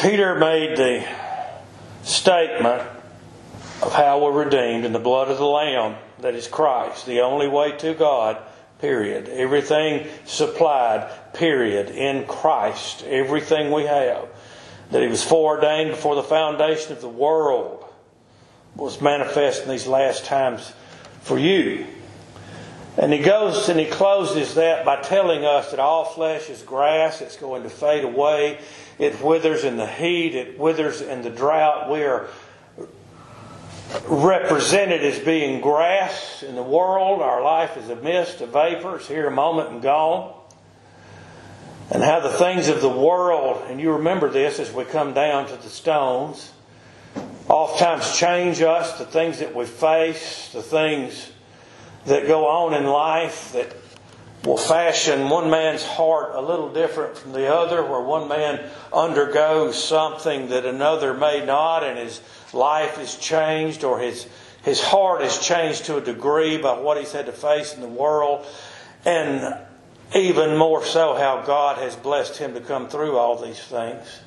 Peter made the statement of how we're redeemed in the blood of the Lamb, that is Christ, the only way to God, period. Everything supplied, period, in Christ. Everything we have. That He was foreordained before the foundation of the world was manifest in these last times for you. And he goes and he closes that by telling us that all flesh is grass, it's going to fade away, it withers in the heat, it withers in the drought. We are represented as being grass in the world. Our life is a mist, a vapor, it's here a moment and gone. And how the things of the world, and you remember this as we come down to the stones, oftentimes change us, the things that we face, the things that go on in life that will fashion one man's heart a little different from the other, where one man undergoes something that another may not, and his life is changed, or his, his heart is changed to a degree by what he's had to face in the world, and even more so how God has blessed him to come through all these things.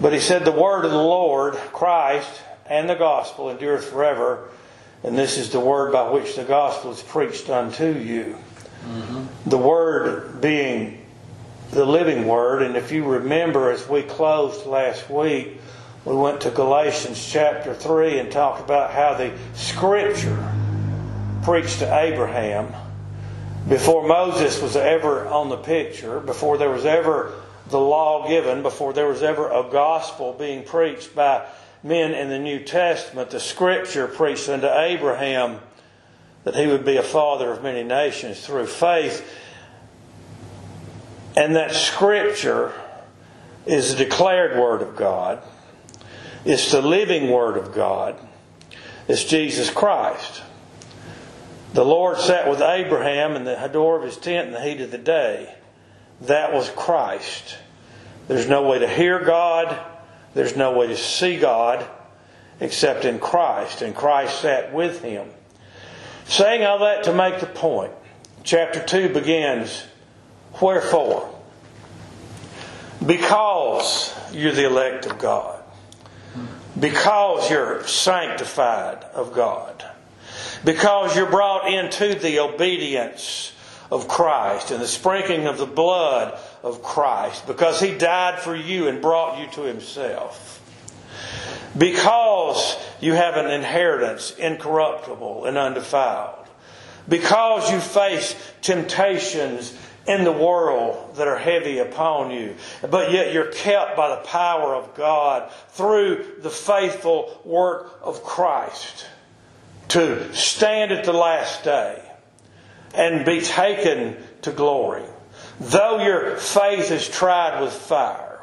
But he said, The word of the Lord, Christ, and the gospel endureth forever. And this is the word by which the gospel is preached unto you. Mm-hmm. The word being the living word. And if you remember, as we closed last week, we went to Galatians chapter 3 and talked about how the scripture preached to Abraham before Moses was ever on the picture, before there was ever the law given, before there was ever a gospel being preached by men in the New Testament, the scripture preached unto Abraham that he would be a father of many nations through faith. And that scripture is the declared word of God. It's the living word of God. It's Jesus Christ. The Lord sat with Abraham in the door of his tent in the heat of the day. That was Christ. There's no way to hear God. There's no way to see God except in Christ, and Christ sat with him. Saying all that to make the point, chapter 2 begins, Wherefore? Because you're the elect of God. Because you're sanctified of God. Because you're brought into the obedience of Christ and the sprinkling of the blood of Christ because He died for you and brought you to Himself. Because you have an inheritance incorruptible and undefiled. Because you face temptations in the world that are heavy upon you, but yet you're kept by the power of God through the faithful work of Christ to stand at the last day and be taken to glory. Though your faith is tried with fire,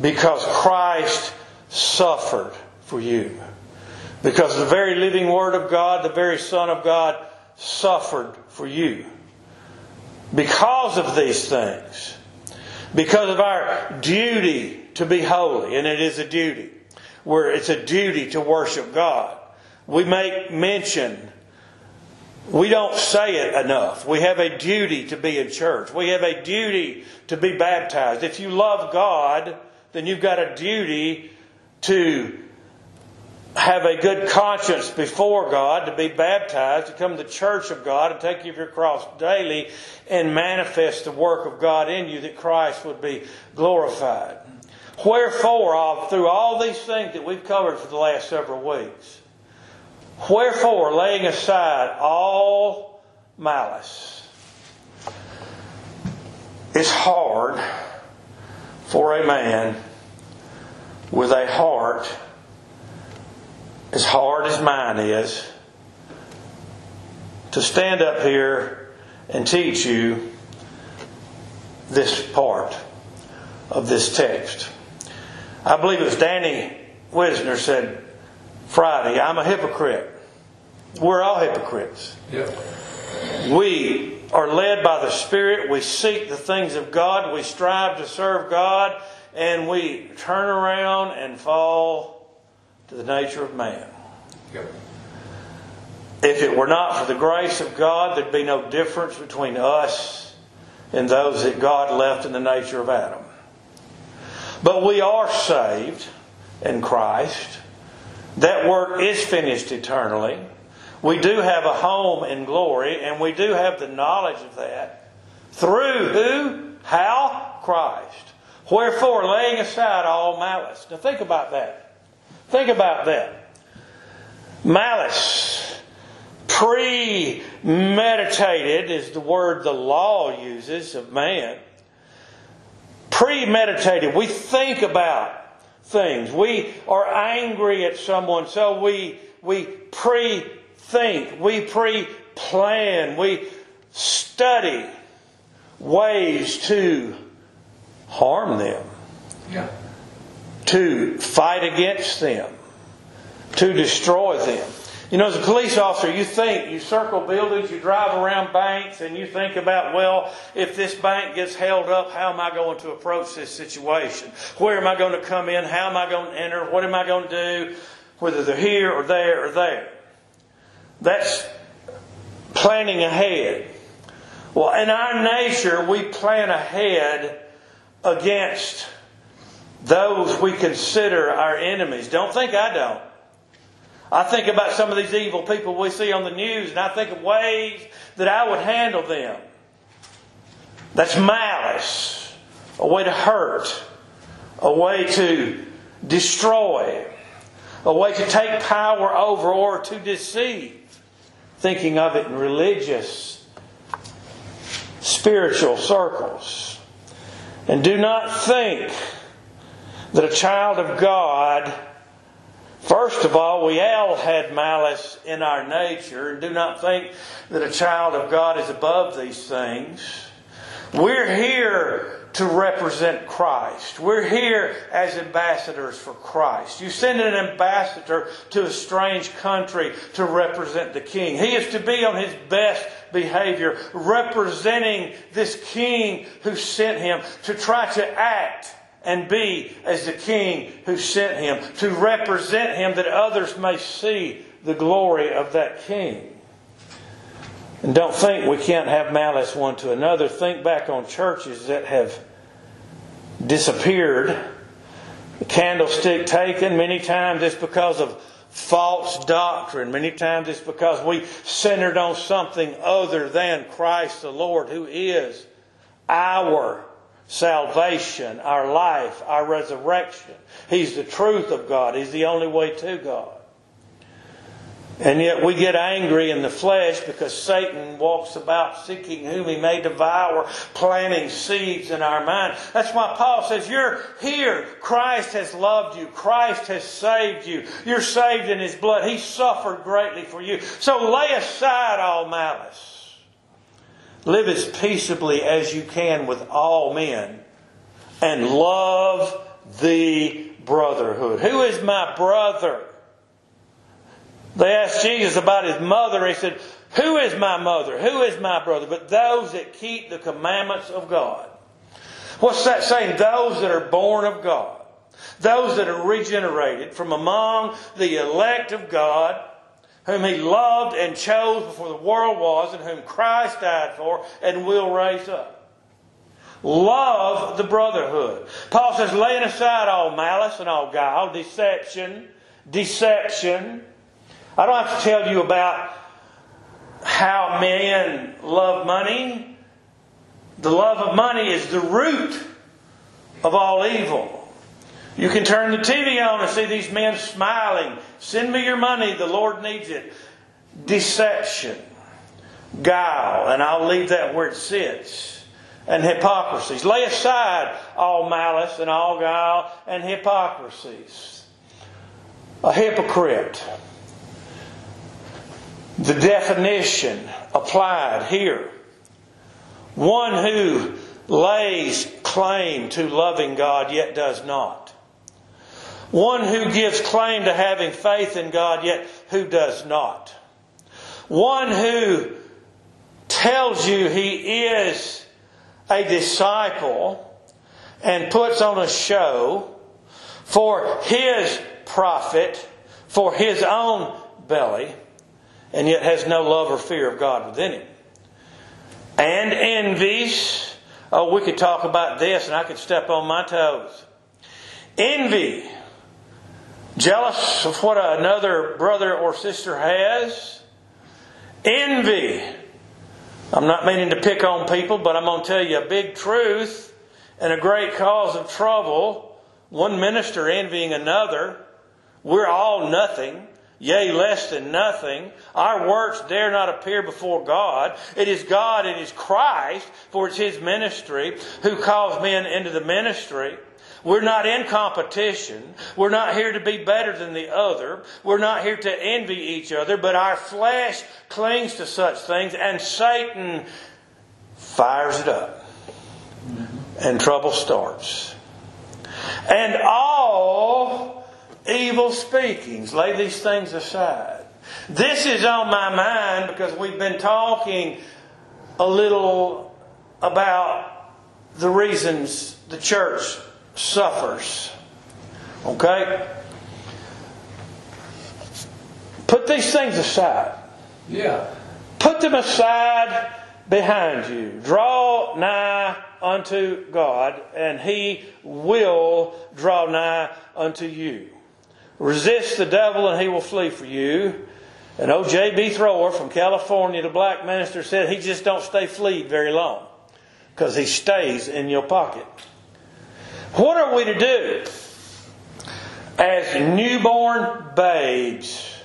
because Christ suffered for you. Because the very living Word of God, the very Son of God, suffered for you. Because of these things, because of our duty to be holy, and it is a duty, where it's a duty to worship God. We make mention we don't say it enough. We have a duty to be in church. We have a duty to be baptized. If you love God, then you've got a duty to have a good conscience before God, to be baptized, to come to the church of God and take your cross daily and manifest the work of God in you that Christ would be glorified. Wherefore, through all these things that we've covered for the last several weeks, Wherefore, laying aside all malice, it's hard for a man with a heart as hard as mine is to stand up here and teach you this part of this text. I believe it was Danny Wisner said, Friday, I'm a hypocrite. We're all hypocrites. Yep. We are led by the Spirit. We seek the things of God. We strive to serve God. And we turn around and fall to the nature of man. Yep. If it were not for the grace of God, there'd be no difference between us and those that God left in the nature of Adam. But we are saved in Christ. That work is finished eternally. We do have a home in glory, and we do have the knowledge of that. Through who? How? Christ. Wherefore, laying aside all malice. Now think about that. Think about that. Malice. Premeditated is the word the law uses of man. Premeditated. We think about things. We are angry at someone, so we, we pre think, we pre plan, we study ways to harm them, Yeah. to fight against them, to destroy them. You know, as a police officer, you think, you circle buildings, you drive around banks, and you think about, well, if this bank gets held up, how am I going to approach this situation? Where am I going to come in? How am I going to enter? What am I going to do? Whether they're here or there or there. That's planning ahead. Well, in our nature, we plan ahead against those we consider our enemies. Don't think I don't. I think about some of these evil people we see on the news, and I think of ways that I would handle them. That's malice, a way to hurt, a way to destroy, a way to take power over or to deceive. Thinking of it in religious, spiritual circles. And do not think that a child of God First of all, we all had malice in our nature, and do not think that a child of God is above these things. We're here to represent Christ. We're here as ambassadors for Christ. You send an ambassador to a strange country to represent the king. He is to be on his best behavior, representing this king who sent him to try to act and be as the king who sent him, to represent him that others may see the glory of that king. And don't think we can't have malice one to another. Think back on churches that have disappeared, the candlestick taken. Many times it's because of false doctrine. Many times it's because we centered on something other than Christ the Lord, who is our salvation, our life, our resurrection. He's the truth of God. He's the only way to God. And yet we get angry in the flesh because Satan walks about seeking whom he may devour, planting seeds in our mind. That's why Paul says, You're here. Christ has loved you. Christ has saved you. You're saved in his blood. He suffered greatly for you. So lay aside all malice. Live as peaceably as you can with all men and love the brotherhood. Who is my brother? They asked Jesus about his mother. He said, Who is my mother? Who is my brother? But those that keep the commandments of God. What's that saying? Those that are born of God. Those that are regenerated from among the elect of God, whom he loved and chose before the world was, and whom Christ died for and will raise up. Love the brotherhood. Paul says, laying aside all malice and all guile, deception, deception. I don't have to tell you about how men love money. The love of money is the root of all evil. You can turn the TV on and see these men smiling. Send me your money, the Lord needs it. Deception, guile, and I'll leave that where it sits and hypocrisies. Lay aside all malice and all guile and hypocrisies. A hypocrite. The definition applied here. One who lays claim to loving God yet does not. One who gives claim to having faith in God yet who does not. One who tells you he is a disciple and puts on a show for his profit, for his own belly, and yet has no love or fear of God within him. And envies Oh, we could talk about this and I could step on my toes. Envy. Jealous of what another brother or sister has. Envy. I'm not meaning to pick on people, but I'm going to tell you a big truth and a great cause of trouble. One minister envying another. We're all nothing yea, less than nothing. Our works dare not appear before God. It is God, it is Christ, for it's His ministry, who calls men into the ministry. We're not in competition. We're not here to be better than the other. We're not here to envy each other, but our flesh clings to such things, and Satan fires it up. And trouble starts. And all evil speakings. Lay these things aside. This is on my mind because we've been talking a little about the reasons the church suffers. Okay? Put these things aside. Yeah. Put them aside behind you. Draw nigh unto God, and He will draw nigh unto you. Resist the devil and he will flee for you. And old J.B. Thrower from California, the black minister, said he just don't stay fleed very long because he stays in your pocket. What are we to do as newborn babes,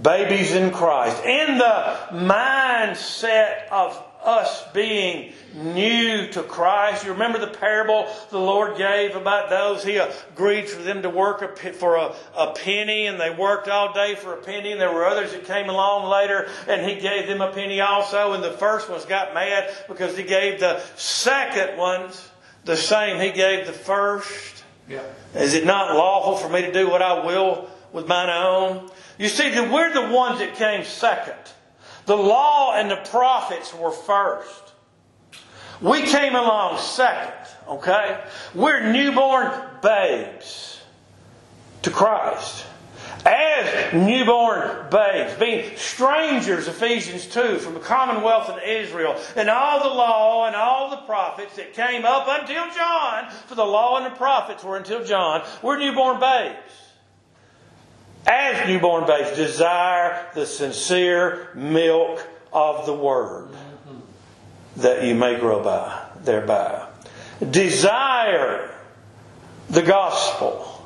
babies in Christ, in the mindset of us being new to Christ. You remember the parable the Lord gave about those He uh, agreed for them to work for a, a penny, and they worked all day for a penny, and there were others that came along later, and He gave them a penny also, and the first ones got mad because He gave the second ones the same He gave the first. Yeah. Is it not lawful for me to do what I will with mine own? You see, we're the ones that came second. The law and the prophets were first. We came along second, okay? We're newborn babes to Christ. As newborn babes, being strangers, Ephesians 2, from the commonwealth of Israel, and all the law and all the prophets that came up until John, for the law and the prophets were until John, we're newborn babes as newborn babes, desire the sincere milk of the word that you may grow by thereby. Desire the gospel.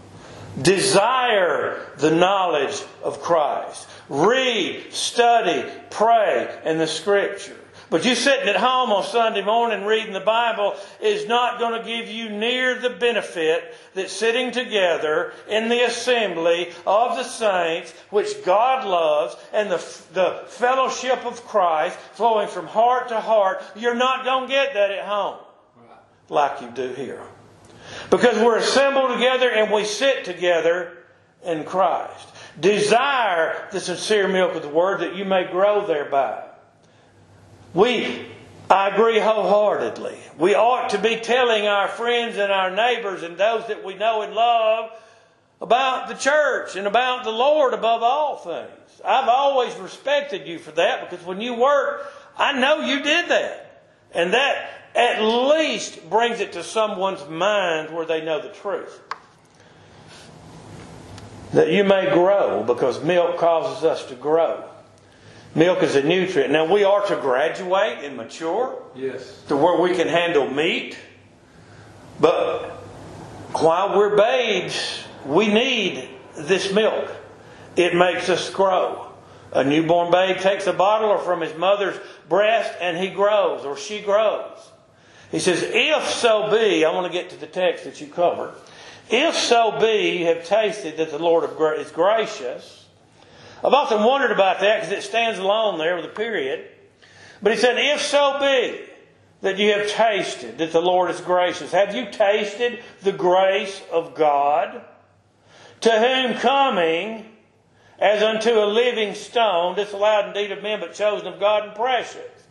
Desire the knowledge of Christ. Read, study, pray in the scripture. But you sitting at home on Sunday morning reading the Bible is not going to give you near the benefit that sitting together in the assembly of the saints, which God loves, and the, the fellowship of Christ flowing from heart to heart, you're not going to get that at home like you do here. Because we're assembled together and we sit together in Christ. Desire the sincere milk of the Word that you may grow thereby. We, I agree wholeheartedly. We ought to be telling our friends and our neighbors and those that we know and love about the church and about the Lord above all things. I've always respected you for that because when you work, I know you did that. And that at least brings it to someone's mind where they know the truth. That you may grow because milk causes us to grow. Milk is a nutrient. Now we are to graduate and mature. Yes. To where we can handle meat. But while we're babes, we need this milk. It makes us grow. A newborn babe takes a bottle from his mother's breast and he grows or she grows. He says, if so be, I want to get to the text that you covered. If so be you have tasted that the Lord is gracious, I've often wondered about that because it stands alone there with a period. But he said, if so be that you have tasted that the Lord is gracious. Have you tasted the grace of God? To whom coming as unto a living stone, disallowed indeed of men, but chosen of God and precious.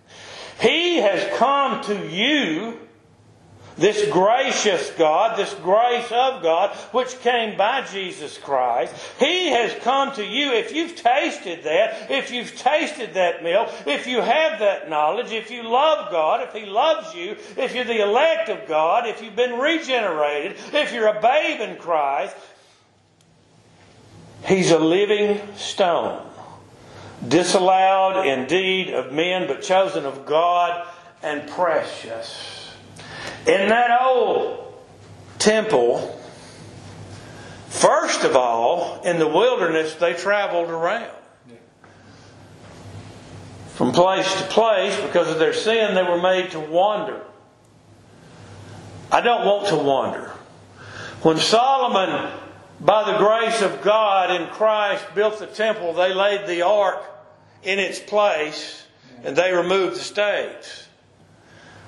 He has come to you This gracious God, this grace of God, which came by Jesus Christ, He has come to you. If you've tasted that, if you've tasted that milk, if you have that knowledge, if you love God, if He loves you, if you're the elect of God, if you've been regenerated, if you're a babe in Christ, He's a living stone, disallowed indeed of men, but chosen of God and precious. In that old temple, first of all, in the wilderness, they traveled around. From place to place, because of their sin, they were made to wander. I don't want to wander. When Solomon, by the grace of God in Christ, built the temple, they laid the ark in its place and they removed the stakes.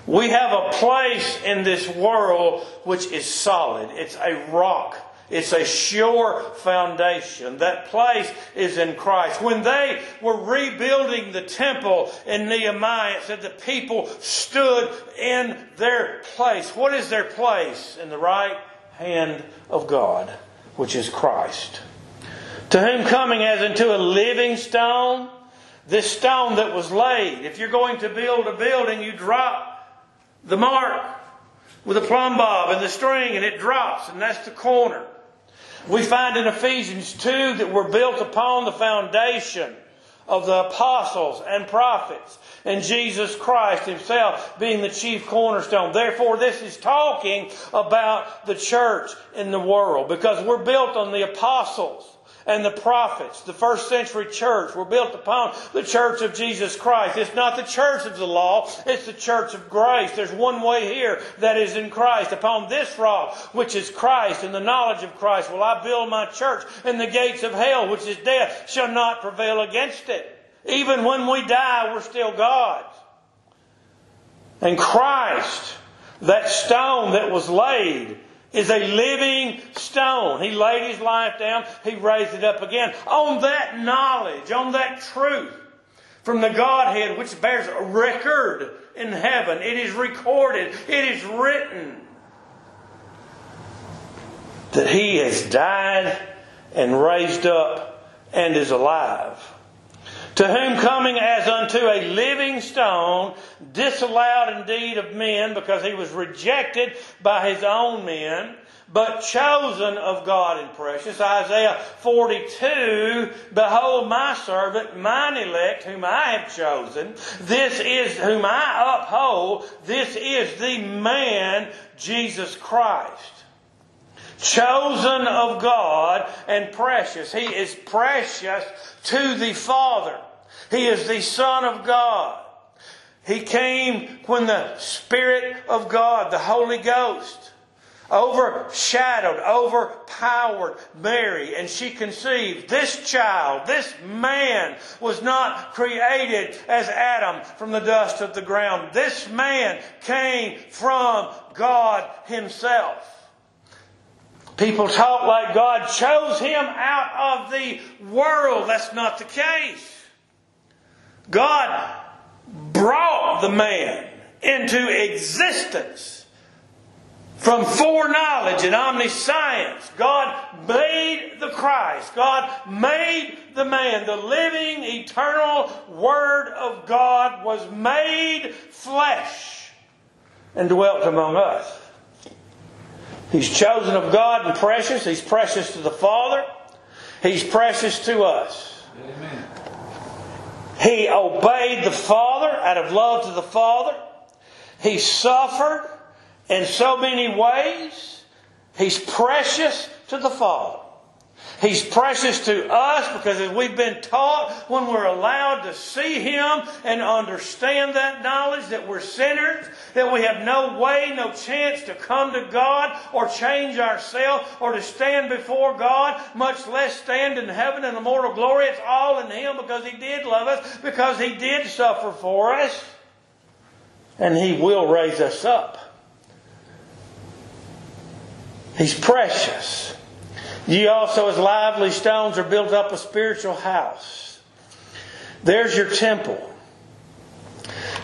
We have a place in this world which is solid. It's a rock. It's a sure foundation. That place is in Christ. When they were rebuilding the temple in Nehemiah, it said the people stood in their place. What is their place? In the right hand of God, which is Christ. To whom coming as into a living stone, this stone that was laid. If you're going to build a building, you drop the mark with a plumb bob and the string and it drops and that's the corner. We find in Ephesians 2 that we're built upon the foundation of the apostles and prophets and Jesus Christ himself being the chief cornerstone. Therefore, this is talking about the church in the world because we're built on the apostles and the prophets, the first century church, were built upon the church of Jesus Christ. It's not the church of the law, it's the church of grace. There's one way here that is in Christ. Upon this rock, which is Christ, and the knowledge of Christ, will I build my church, and the gates of hell, which is death, shall not prevail against it. Even when we die, we're still God's. And Christ, that stone that was laid, is a living stone. He laid his life down, he raised it up again. On that knowledge, on that truth from the Godhead, which bears a record in heaven, it is recorded, it is written that he has died and raised up and is alive to whom coming as unto a living stone, disallowed indeed of men, because he was rejected by his own men, but chosen of God and precious. Isaiah 42, Behold my servant, mine elect, whom I have chosen. This is whom I uphold. This is the man, Jesus Christ chosen of God and precious. He is precious to the Father. He is the Son of God. He came when the Spirit of God, the Holy Ghost, overshadowed, overpowered Mary, and she conceived. This child, this man, was not created as Adam from the dust of the ground. This man came from God Himself. People talk like God chose him out of the world. That's not the case. God brought the man into existence from foreknowledge and omniscience. God made the Christ. God made the man. The living, eternal Word of God was made flesh and dwelt among us. He's chosen of God and precious. He's precious to the Father. He's precious to us. Amen. He obeyed the Father out of love to the Father. He suffered in so many ways. He's precious to the Father. He's precious to us because as we've been taught, when we're allowed to see Him and understand that knowledge that we're sinners, that we have no way, no chance to come to God or change ourselves or to stand before God, much less stand in heaven in immortal glory. It's all in Him because He did love us, because He did suffer for us, and He will raise us up. He's precious. Ye also, as lively stones, are built up a spiritual house. There's your temple.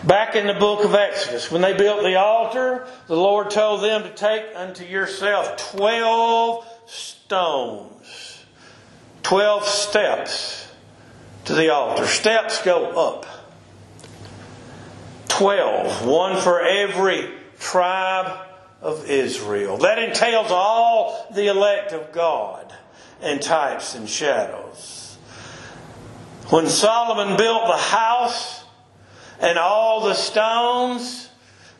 Back in the book of Exodus, when they built the altar, the Lord told them to take unto yourself 12 stones, 12 steps to the altar. Steps go up. 12, one for every tribe of Israel. That entails all the elect of God and types and shadows. When Solomon built the house and all the stones,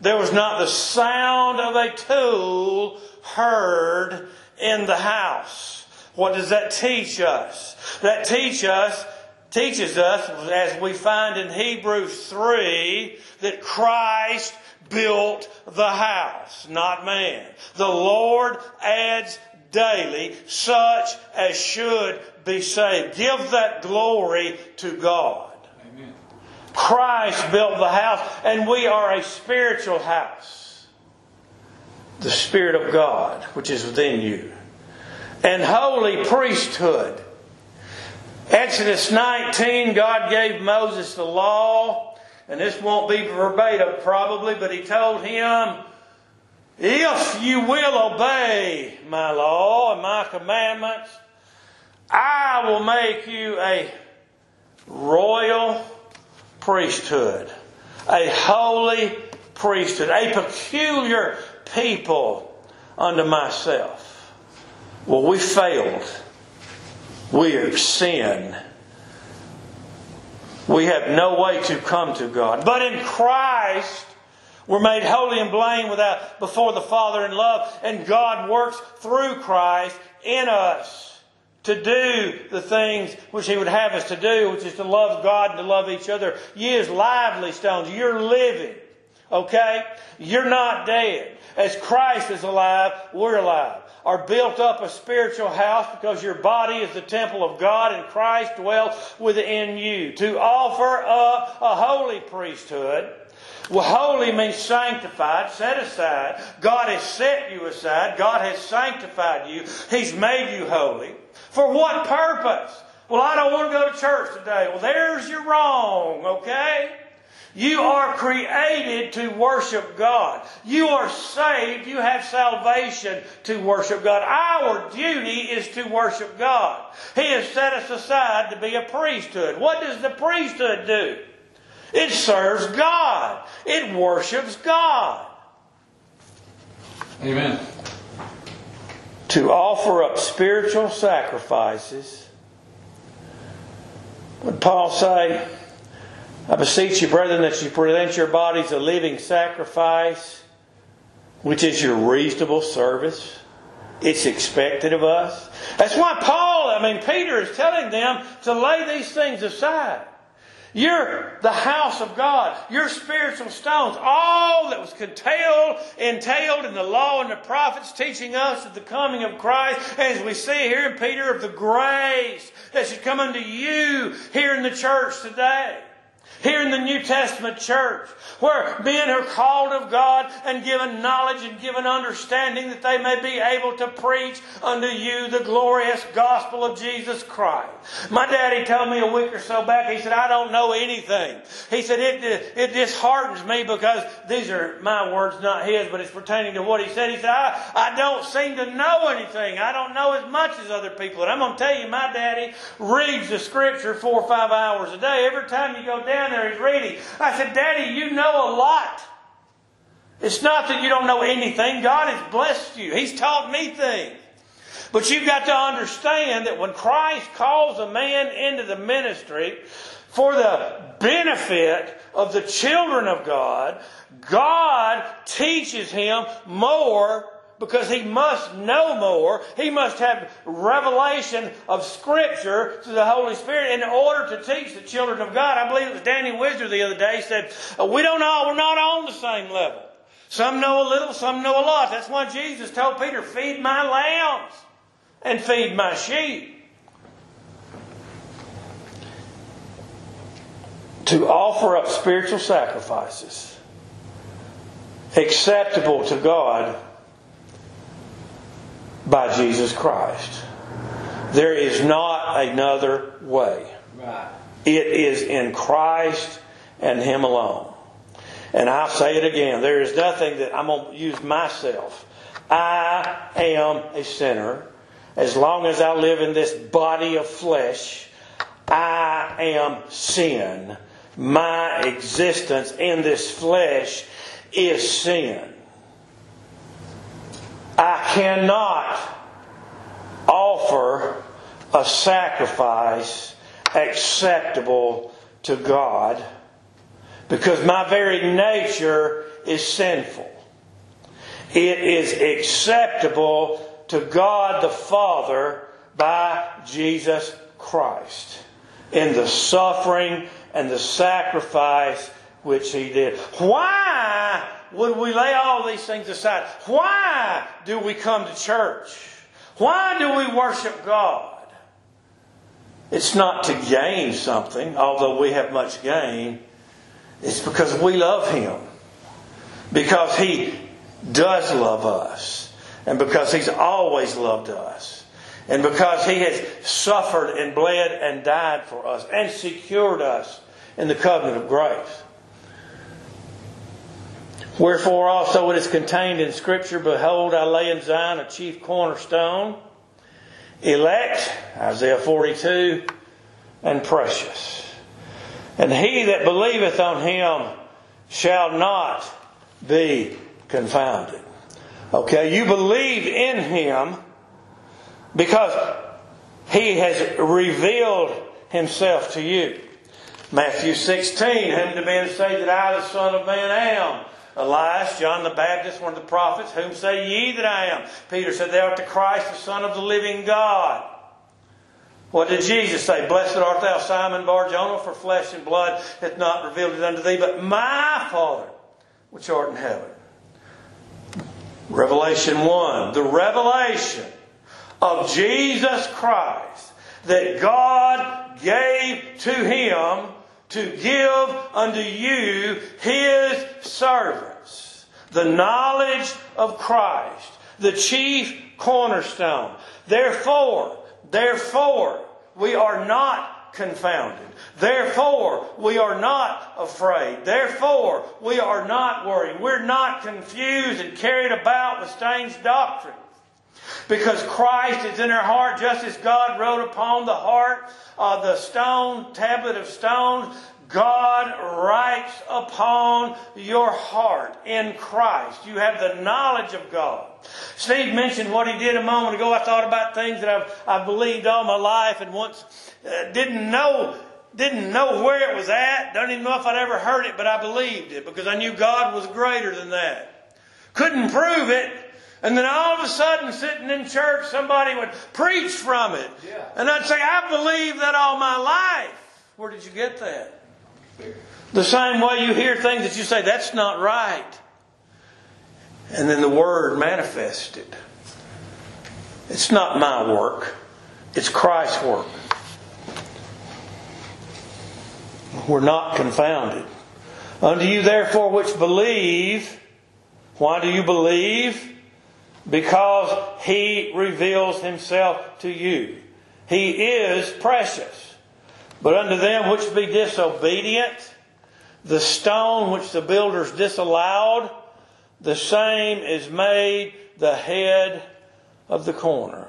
there was not the sound of a tool heard in the house. What does that teach us? That teach us teaches us, as we find in Hebrews 3, that Christ built the house, not man. The Lord adds daily such as should be saved. Give that glory to God. Amen. Christ built the house, and we are a spiritual house. The Spirit of God, which is within you. And holy priesthood. Exodus 19, God gave Moses the law and this won't be verbatim probably, but he told him, If you will obey my law and my commandments, I will make you a royal priesthood, a holy priesthood, a peculiar people unto myself. Well, we failed. We are sin we have no way to come to God. But in Christ, we're made holy and blameless without, before the Father in love, and God works through Christ in us to do the things which He would have us to do, which is to love God and to love each other. You as lively stones, you're living. Okay? You're not dead. As Christ is alive, we're alive are built up a spiritual house because your body is the temple of God and Christ dwells within you. To offer up a holy priesthood. Well, holy means sanctified, set aside. God has set you aside. God has sanctified you. He's made you holy. For what purpose? Well, I don't want to go to church today. Well, there's your wrong, okay? You are created to worship God. You are saved. You have salvation to worship God. Our duty is to worship God. He has set us aside to be a priesthood. What does the priesthood do? It serves God. It worships God. Amen. To offer up spiritual sacrifices. Would Paul say? I beseech you, brethren, that you present your bodies a living sacrifice, which is your reasonable service. It's expected of us. That's why Paul, I mean, Peter is telling them to lay these things aside. You're the house of God. You're spiritual stones. All that was entailed, entailed in the law and the prophets teaching us of the coming of Christ, as we see here in Peter, of the grace that should come unto you here in the church today. Here in the New Testament church, where men are called of God and given knowledge and given understanding that they may be able to preach unto you the glorious gospel of Jesus Christ. My daddy told me a week or so back, he said, I don't know anything. He said, it, it disheartens me because these are my words, not his, but it's pertaining to what he said. He said, I, I don't seem to know anything. I don't know as much as other people. And I'm going to tell you, my daddy reads the scripture four or five hours a day. Every time you go down there, he's reading. I said, Daddy, you know a lot. It's not that you don't know anything. God has blessed you. He's taught me things. But you've got to understand that when Christ calls a man into the ministry for the benefit of the children of God, God teaches him more because he must know more. He must have revelation of Scripture through the Holy Spirit in order to teach the children of God. I believe it was Danny Wisner the other day said, uh, "We don't all we're not on the same level. Some know a little, some know a lot." That's why Jesus told Peter, "Feed my lambs and feed my sheep." To offer up spiritual sacrifices acceptable to God by Jesus Christ. There is not another way. Right. It is in Christ and Him alone. And I'll say it again. There is nothing that I'm going to use myself. I am a sinner. As long as I live in this body of flesh, I am sin. My existence in this flesh is sin. Cannot offer a sacrifice acceptable to God because my very nature is sinful. It is acceptable to God the Father by Jesus Christ in the suffering and the sacrifice which He did. Why would we lay all these things aside? Why do we come to church? Why do we worship God? It's not to gain something, although we have much gain. It's because we love Him. Because He does love us. And because He's always loved us. And because He has suffered and bled and died for us and secured us in the covenant of grace. Wherefore also it is contained in Scripture Behold, I lay in Zion a chief cornerstone, elect, Isaiah 42, and precious. And he that believeth on him shall not be confounded. Okay, you believe in him because he has revealed himself to you. Matthew 16, whom do men say that I, the Son of Man, am? Elias, John the Baptist, one of the prophets, whom say ye that I am? Peter said, Thou art the Christ, the Son of the living God. What did Jesus say? Blessed art thou, Simon Barjona, for flesh and blood hath not revealed it unto thee, but my Father, which art in heaven. Revelation 1. The revelation of Jesus Christ that God gave to him to give unto you his servants the knowledge of Christ, the chief cornerstone. Therefore, therefore, we are not confounded. Therefore, we are not afraid. Therefore, we are not worried. We're not confused and carried about with strange doctrine. Because Christ is in our heart, just as God wrote upon the heart of the stone, tablet of stone, God writes upon your heart in Christ. You have the knowledge of God. Steve mentioned what he did a moment ago. I thought about things that I've, I've believed all my life and once uh, didn't know didn't know where it was at. Don't even know if I'd ever heard it, but I believed it because I knew God was greater than that. Couldn't prove it. And then all of a sudden, sitting in church, somebody would preach from it. Yeah. And I'd say, I believed that all my life. Where did you get that? The same way you hear things that you say, that's not right. And then the Word manifested. It's not my work, it's Christ's work. We're not confounded. Unto you, therefore, which believe, why do you believe? Because He reveals Himself to you. He is precious. But unto them which be disobedient, the stone which the builders disallowed, the same is made the head of the corner.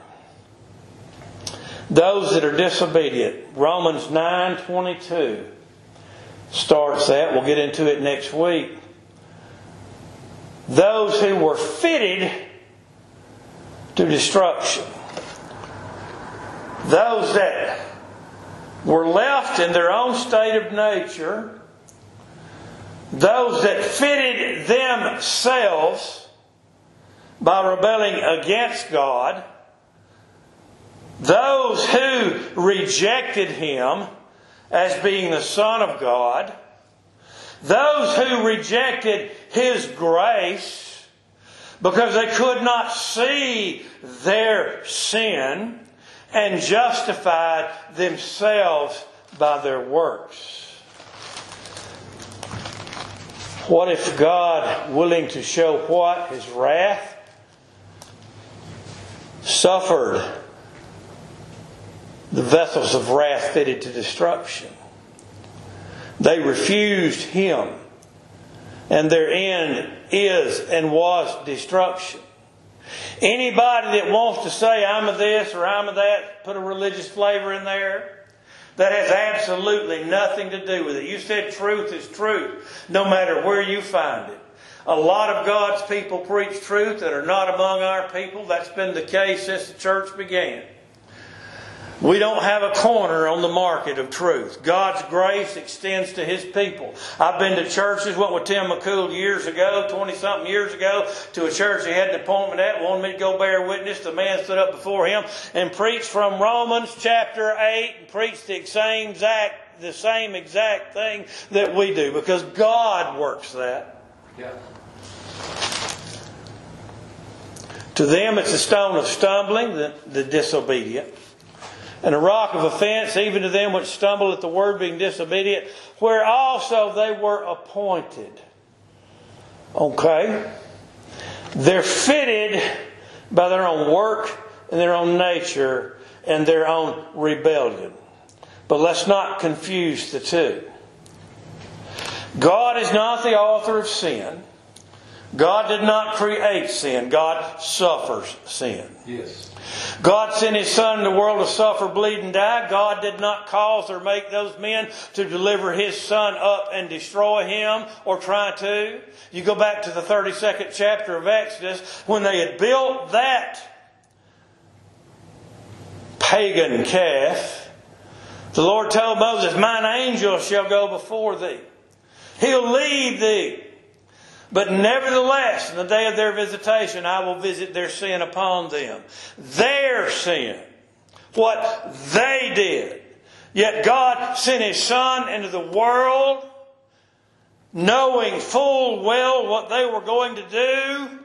Those that are disobedient, Romans 9:22 starts that. We'll get into it next week. Those who were fitted to destruction. Those that were left in their own state of nature, those that fitted themselves by rebelling against God, those who rejected Him as being the Son of God, those who rejected His grace because they could not see their sin, and justified themselves by their works. What if God, willing to show what? His wrath, suffered the vessels of wrath fitted to destruction? They refused Him. And their end is and was destruction. Anybody that wants to say, I'm of this or I'm of that, put a religious flavor in there, that has absolutely nothing to do with it. You said truth is truth, no matter where you find it. A lot of God's people preach truth that are not among our people. That's been the case since the church began. We don't have a corner on the market of truth. God's grace extends to His people. I've been to churches, went with Tim McCool years ago, 20 something years ago, to a church he had an appointment at, wanted me to go bear witness. The man stood up before him and preached from Romans chapter 8 and preached the same exact, the same exact thing that we do because God works that. Yeah. To them, it's a stone of stumbling, the, the disobedient and a rock of offense, even to them which stumble at the word being disobedient, where also they were appointed. Okay? They're fitted by their own work and their own nature and their own rebellion. But let's not confuse the two. God is not the author of sin. God did not create sin. God suffers sin. Yes. God sent His Son in the world to suffer, bleed, and die. God did not cause or make those men to deliver His Son up and destroy Him or try to. You go back to the 32nd chapter of Exodus when they had built that pagan calf. The Lord told Moses, Mine angel shall go before thee. He'll lead thee. But nevertheless, in the day of their visitation, I will visit their sin upon them. Their sin. What they did. Yet God sent His Son into the world, knowing full well what they were going to do.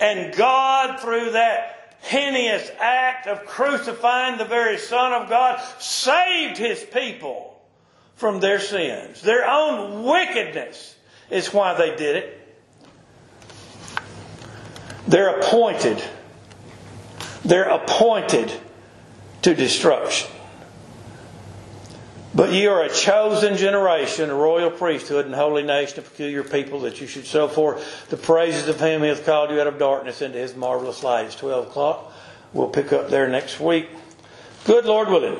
And God, through that heinous act of crucifying the very Son of God, saved His people from their sins. Their own wickedness is why they did it. They're appointed. They're appointed to destruction. But ye are a chosen generation, a royal priesthood, and holy nation, a peculiar people, that you should show forth the praises of him who hath called you out of darkness into his marvelous light. It's 12 o'clock. We'll pick up there next week. Good Lord willing.